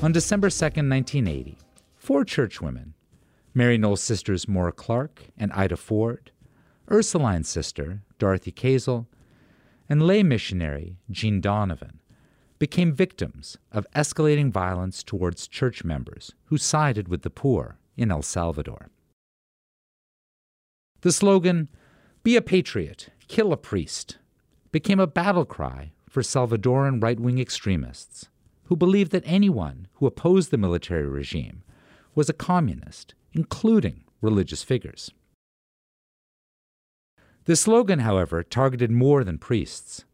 On December 2, 1980, four churchwomen, Maryknoll sisters Maura Clarke and Ita Ford, Ursuline's sister, Dorothy Kazel, and lay missionary Jean Donovan, became victims of escalating violence towards church members who sided with the poor in El Salvador. The slogan, Be a Patriot, Kill a Priest, became a battle cry for Salvadoran right wing extremists who believed that anyone who opposed the military regime was a communist, including religious figures. The slogan, however, targeted more than priests.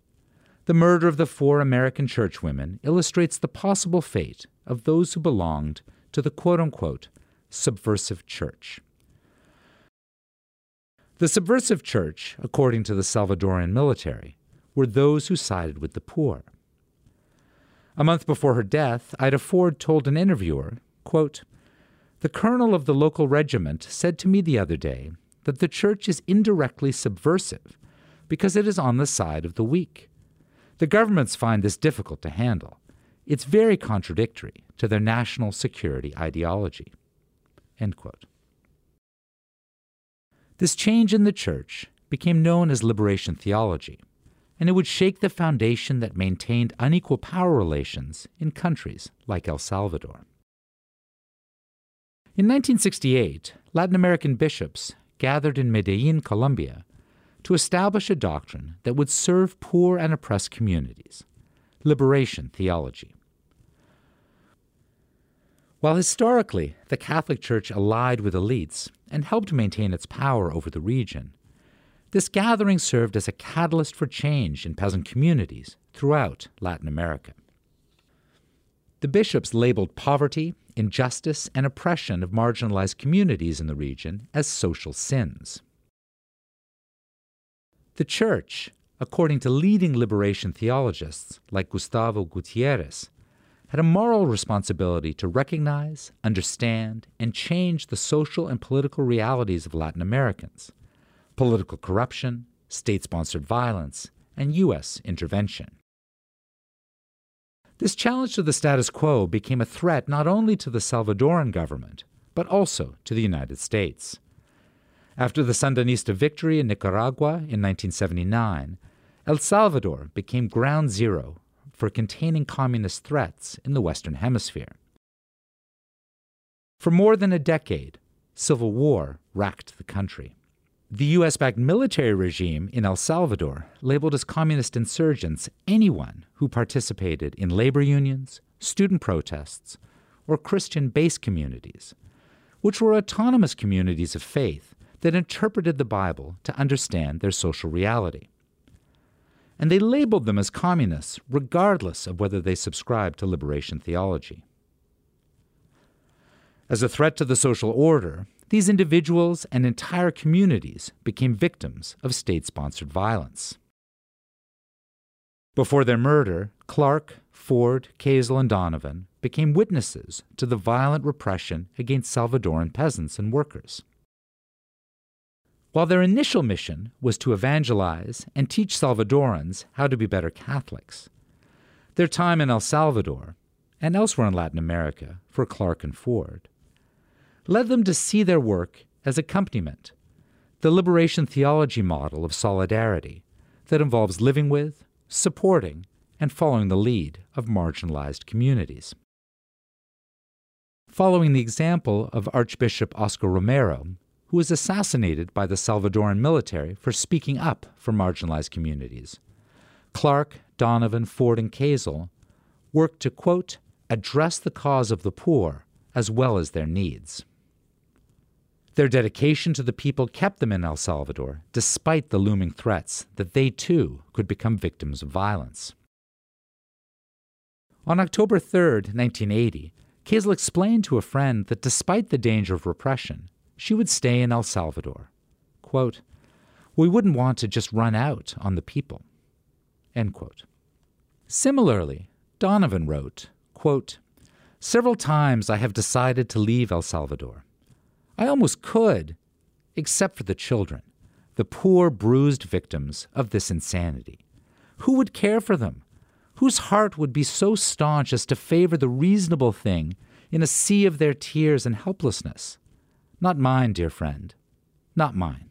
The murder of the four American churchwomen illustrates the possible fate of those who belonged to the quote unquote subversive church. The subversive church, according to the Salvadoran military, were those who sided with the poor. A month before her death, Ita Ford told an interviewer, quote, The colonel of the local regiment said to me the other day that the church is indirectly subversive because it is on the side of the weak. The governments find this difficult to handle. It's very contradictory to their national security ideology. This change in the church became known as liberation theology, and it would shake the foundation that maintained unequal power relations in countries like El Salvador. In 1968, Latin American bishops gathered in Medellin, Colombia, to establish a doctrine that would serve poor and oppressed communities liberation theology. While historically the Catholic Church allied with elites and helped maintain its power over the region, this gathering served as a catalyst for change in peasant communities throughout Latin America. The bishops labeled poverty, injustice, and oppression of marginalized communities in the region as social sins. The Church, according to leading liberation theologists like Gustavo Gutierrez, had a moral responsibility to recognize, understand, and change the social and political realities of Latin Americans political corruption, state sponsored violence, and U.S. intervention. This challenge to the status quo became a threat not only to the Salvadoran government, but also to the United States. After the Sandinista victory in Nicaragua in 1979, El Salvador became ground zero for containing communist threats in the Western Hemisphere. For more than a decade, civil war racked the country. The U.S. backed military regime in El Salvador labeled as communist insurgents anyone who participated in labor unions, student protests, or Christian based communities, which were autonomous communities of faith that interpreted the Bible to understand their social reality. And they labeled them as communists regardless of whether they subscribed to liberation theology. As a threat to the social order, these individuals and entire communities became victims of state sponsored violence. Before their murder, Clarke, Ford, Kazel, and Donovan became witnesses to the violent repression against Salvadoran peasants and workers. While their initial mission was to evangelize and teach Salvadorans how to be better Catholics, their time in El Salvador and elsewhere in Latin America for Clarke and Ford led them to see their work as accompaniment, the liberation theology model of solidarity that involves living with, supporting, and following the lead of marginalized communities. Following the example of Archbishop Oscar Romero, who was assassinated by the Salvadoran military for speaking up for marginalized communities, Clarke, Donovan, Ford, and Kazel worked to, quote, address the cause of the poor as well as their needs. Their dedication to the people kept them in El Salvador, despite the looming threats that they too could become victims of violence. On October 3, 1980, Kazel explained to a friend that despite the danger of repression, she would stay in El Salvador. Quote, we wouldn't want to just run out on the people. End quote. Similarly, Donovan wrote, quote, Several times I have decided to leave El Salvador. I almost could, except for the children, the poor, bruised victims of this insanity. Who would care for them? Whose heart would be so staunch as to favor the reasonable thing in a sea of their tears and helplessness? Not mine, dear friend, not mine.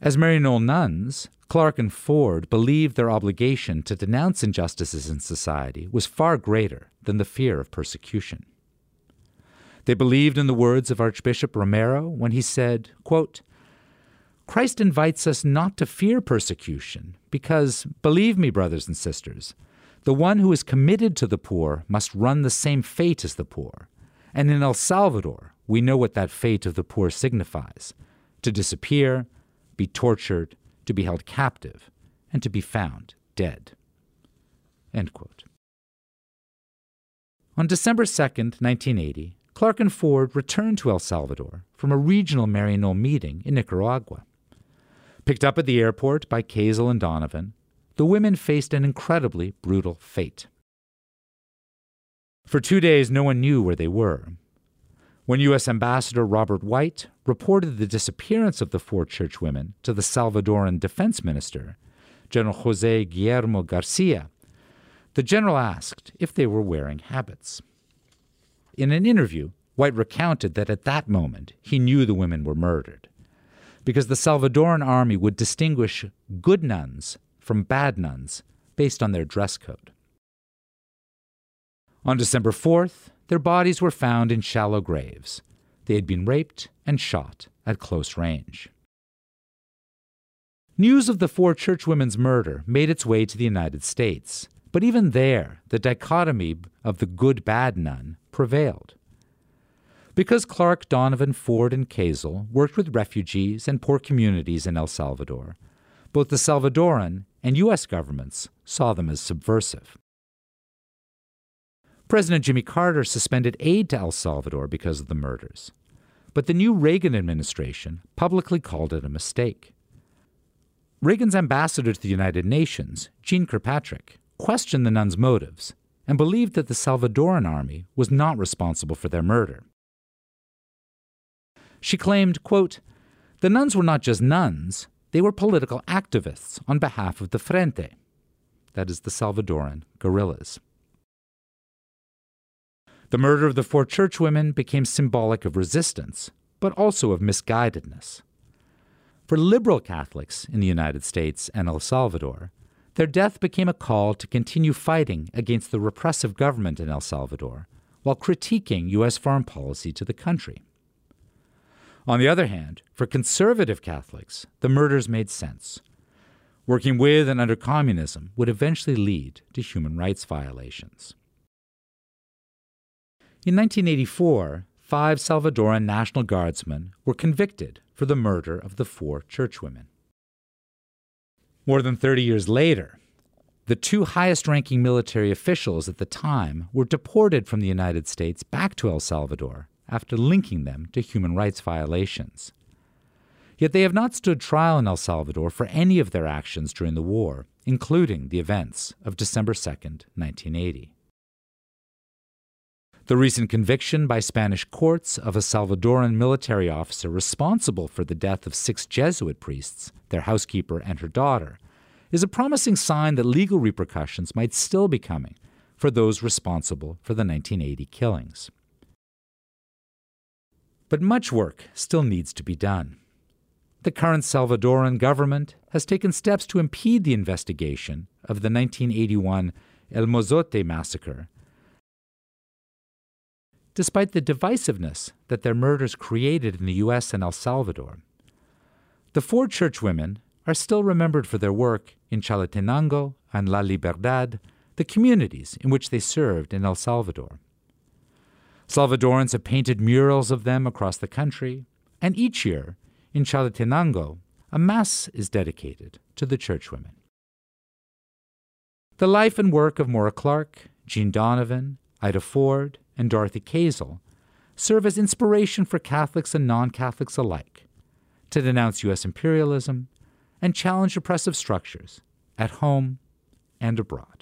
As Maryknoll nuns, Clarke and Ford believed their obligation to denounce injustices in society was far greater than the fear of persecution. They believed in the words of Archbishop Romero when he said, quote, Christ invites us not to fear persecution, because, believe me, brothers and sisters, the one who is committed to the poor must run the same fate as the poor. And in El Salvador, we know what that fate of the poor signifies to disappear, be tortured, to be held captive, and to be found dead. On December 2, 1980, Clarke and Ford returned to El Salvador from a regional Maryknoll meeting in Nicaragua. Picked up at the airport by Kazel and Donovan, the women faced an incredibly brutal fate. For two days, no one knew where they were. When U.S. Ambassador Robert White reported the disappearance of the four churchwomen to the Salvadoran defense minister, General Jose Guillermo Garcia, the general asked if they were wearing habits. In an interview, White recounted that at that moment he knew the women were murdered because the Salvadoran army would distinguish good nuns from bad nuns based on their dress code. On December 4th, their bodies were found in shallow graves. They had been raped and shot at close range. News of the four churchwomen's murder made its way to the United States, but even there, the dichotomy of the good bad nun prevailed. Because Clarke, Donovan, Ford, and Kazel worked with refugees and poor communities in El Salvador, both the Salvadoran and U.S. governments saw them as subversive. President Jimmy Carter suspended aid to El Salvador because of the murders, but the new Reagan administration publicly called it a mistake. Reagan's ambassador to the United Nations, Jeane Kirkpatrick, questioned the nuns' motives and believed that the Salvadoran army was not responsible for their murder. She claimed, quote, the nuns were not just nuns, they were political activists on behalf of the Frente, that is, the Salvadoran guerrillas. The murder of the four churchwomen became symbolic of resistance, but also of misguidedness. For liberal Catholics in the United States and El Salvador, their death became a call to continue fighting against the repressive government in El Salvador while critiquing U.S. foreign policy to the country. On the other hand, for conservative Catholics, the murders made sense. Working with and under communism would eventually lead to human rights violations. In 1984, five Salvadoran National Guardsmen were convicted for the murder of the four churchwomen. More than 30 years later, the two highest ranking military officials at the time were deported from the United States back to El Salvador after linking them to human rights violations. Yet they have not stood trial in El Salvador for any of their actions during the war, including the events of December 2, 1980. The recent conviction by Spanish courts of a Salvadoran military officer responsible for the death of six Jesuit priests, their housekeeper, and her daughter, is a promising sign that legal repercussions might still be coming for those responsible for the 1980 killings. But much work still needs to be done. The current Salvadoran government has taken steps to impede the investigation of the 1981 El Mozote massacre despite the divisiveness that their murders created in the U.S. and El Salvador. The four churchwomen are still remembered for their work in Chalatenango and La Libertad, the communities in which they served in El Salvador. Salvadorans have painted murals of them across the country, and each year, in Chalatenango, a mass is dedicated to the churchwomen. The life and work of Maura Clarke, Jean Donovan, Ita Ford, and Dorothy Kazel serve as inspiration for Catholics and non Catholics alike to denounce U.S. imperialism and challenge oppressive structures at home and abroad.